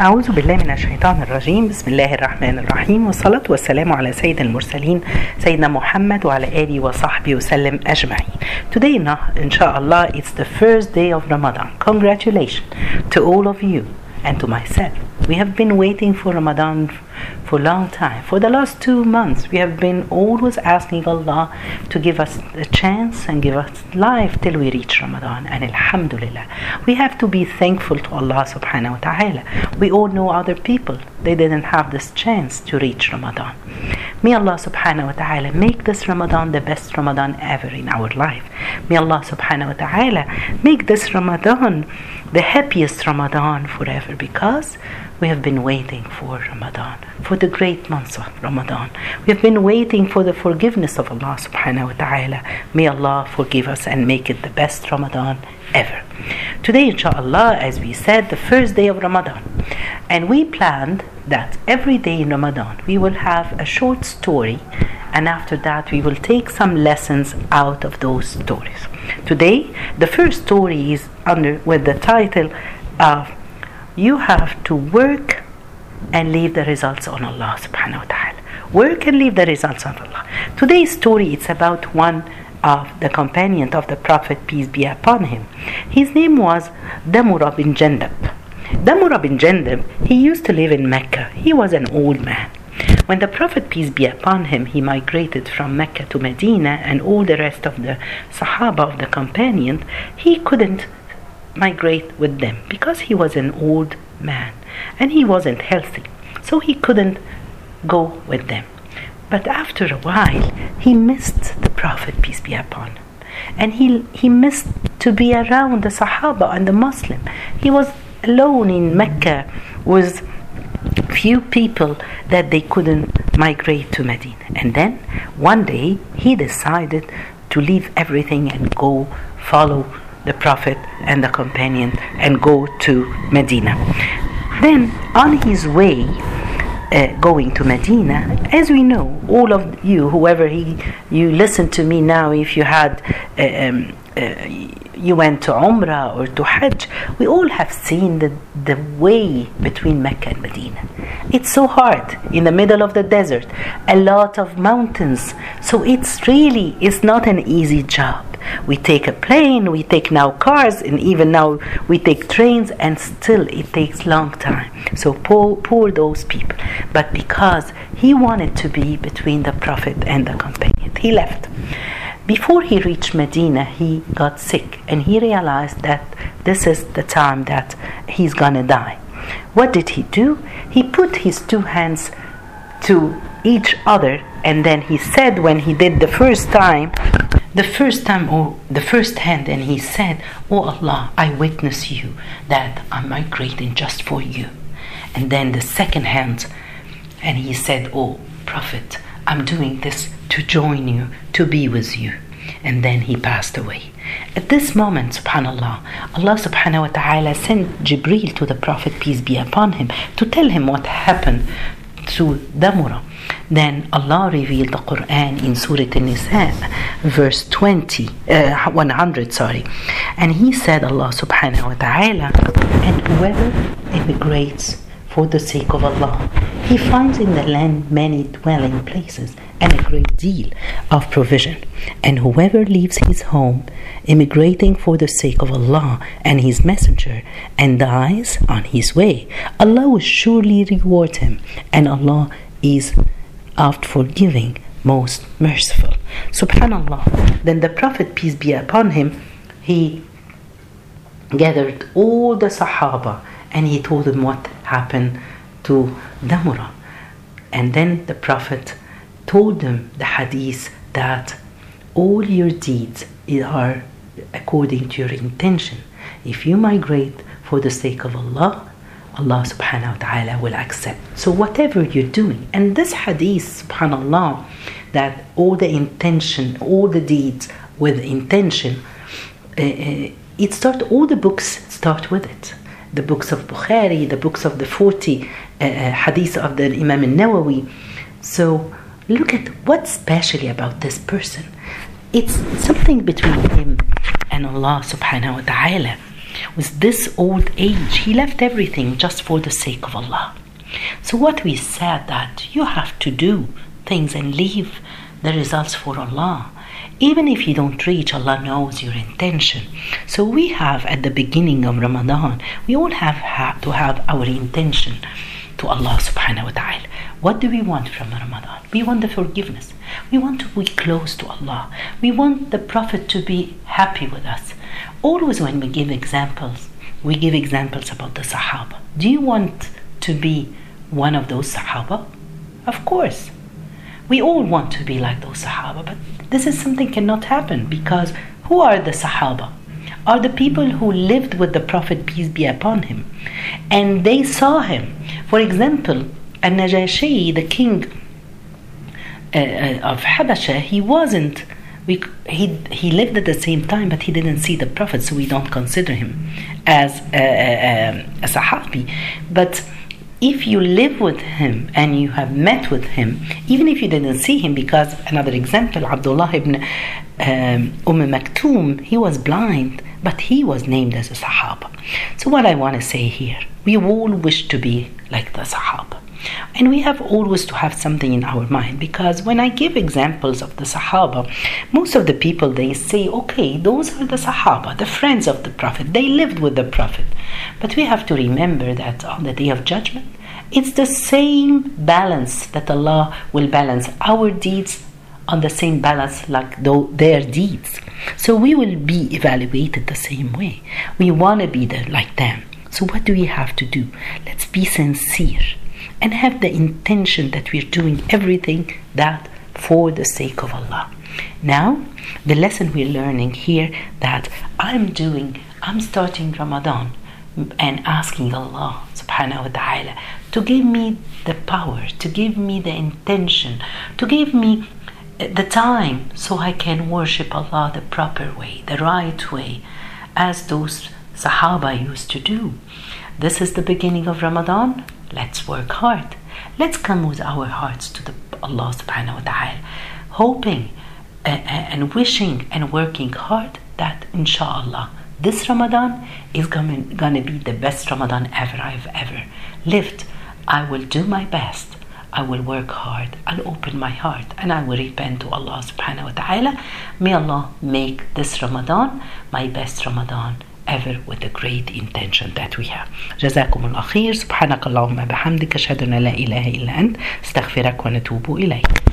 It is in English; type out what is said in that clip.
أعوذ بالله من الشيطان الرجيم بسم الله الرحمن الرحيم والصلاة والسلام على سيد المرسلين سيدنا محمد وعلى آله وصحبه وسلم أجمعين Today inshallah it's the first day of Ramadan Congratulations to all of you and to myself We have been waiting for Ramadan for a long time. For the last two months, we have been always asking Allah to give us a chance and give us life till we reach Ramadan. And Alhamdulillah, we have to be thankful to Allah subhanahu wa ta'ala. We all know other people, they didn't have this chance to reach Ramadan. May Allah subhanahu wa ta'ala make this Ramadan the best Ramadan ever in our life. May Allah subhanahu wa ta'ala make this Ramadan the happiest Ramadan forever because we have been waiting for Ramadan, for the great months of Ramadan. We have been waiting for the forgiveness of Allah subhanahu wa ta'ala. May Allah forgive us and make it the best Ramadan ever. Today, inshallah, as we said, the first day of Ramadan. And we planned that every day in Ramadan we will have a short story and after that we will take some lessons out of those stories. Today, the first story is under with the title of you have to work and leave the results on Allah subhanahu wa ta'ala. Work and leave the results on Allah. Today's story it's about one of the companion of the Prophet, peace be upon him. His name was Damura bin Jandab. Damura bin Jandab, he used to live in Mecca. He was an old man. When the Prophet, peace be upon him, he migrated from Mecca to Medina and all the rest of the Sahaba of the companion, he couldn't migrate with them because he was an old man and he wasn't healthy. So he couldn't go with them. But after a while, he missed the Prophet, peace be upon him. And he, he missed to be around the Sahaba and the Muslim. He was alone in Mecca with few people that they couldn't migrate to Medina. And then one day he decided to leave everything and go follow the Prophet and the companion and go to Medina. Then on his way uh, going to Medina, as we know, all of you, whoever he, you listen to me now, if you had, uh, um, Uh, you went to Umrah or to Hajj, we all have seen the, the way between Mecca and Medina. It's so hard in the middle of the desert, a lot of mountains. So it's really, it's not an easy job. We take a plane, we take now cars, and even now we take trains, and still it takes long time. So poor, poor those people. But because he wanted to be between the Prophet and the companion, he left. Before he reached Medina, he got sick, and he realized that this is the time that he's gonna die. What did he do? He put his two hands to each other, and then he said, when he did the first time, the first time or the first hand and he said oh allah i witness you that i'm migrating just for you and then the second hand and he said oh prophet i'm doing this to join you to be with you. And then he passed away. At this moment subhanallah allah subhanahu wa ta'ala sent jibril to the prophet peace be upon him to tell him what happened to damura. Then Allah revealed the Quran in Surah An-Nisa, verse 20, uh, 100, sorry. And He said, Allah subhanahu wa ta'ala, and whoever immigrates for the sake of Allah, he finds in the land many dwelling places and a great deal of provision. And whoever leaves his home, immigrating for the sake of Allah and His Messenger, and dies on his way, Allah will surely reward him, and Allah is oft forgiving, most merciful. Subhanallah. Then the Prophet, peace be upon him, he gathered all the Sahaba and he told them what happened to Damura. And then the Prophet told them the hadith that all your deeds are according to your intention. If you migrate for the sake of Allah, Allah subhanahu wa ta'ala will accept. So whatever you're doing, and this hadith, subhanallah, that all the intention, all the deeds with intention, uh, it start all the books start with it. The books of Bukhari, the books of the 40 uh, hadith of the Imam al-Nawawi. So look at what's specially about this person. It's something between him and Allah subhanahu wa ta'ala. with this old age, he left everything just for the sake of Allah. So what we said that you have to do things and leave the results for Allah. Even if you don't reach, Allah knows your intention. So we have at the beginning of Ramadan, we all have to have our intention to Allah subhanahu wa ta'ala. What do we want from Ramadan? We want the forgiveness. We want to be close to Allah. We want the Prophet to be happy with us. Always when we give examples, we give examples about the Sahaba. Do you want to be one of those Sahaba? Of course. We all want to be like those Sahaba, but this is something cannot happen because who are the Sahaba? Are the people who lived with the Prophet, peace be upon him, and they saw him. For example, An Najashi, the king uh, uh, of Habasha, he wasn't. We, he, he lived at the same time, but he didn't see the Prophet, so we don't consider him as a, a, a Sahabi. But if you live with him and you have met with him, even if you didn't see him, because another example, Abdullah ibn um, Umm Maktoum, he was blind, but he was named as a Sahaba. So, what I want to say here, we all wish to be like the Sahaba. And we have always to have something in our mind because when I give examples of the Sahaba, most of the people they say, okay, those are the Sahaba, the friends of the Prophet. They lived with the Prophet. But we have to remember that on the day of judgment, it's the same balance that Allah will balance our deeds on the same balance like their deeds. So we will be evaluated the same way. We want to be the, like them. So what do we have to do? Let's be sincere and have the intention that we're doing everything that for the sake of Allah. Now, the lesson we're learning here that I'm doing, I'm starting Ramadan and asking Allah subhanahu wa ta'ala to give me the power, to give me the intention, to give me the time so I can worship Allah the proper way, the right way, as those Sahaba used to do. This is the beginning of Ramadan. Let's work hard. Let's come with our hearts to the Allah subhanahu wa ta'ala, hoping uh, uh, and wishing and working hard that inshallah this Ramadan is going to be the best Ramadan ever I've ever lived. I will do my best. I will work hard. I'll open my heart and I will repent to Allah subhanahu wa ta'ala. May Allah make this Ramadan my best Ramadan ever with the great intention that we have. جزاكم الله خير سبحانك اللهم بحمدك أشهد أن لا إله إلا أنت استغفرك ونتوب إليك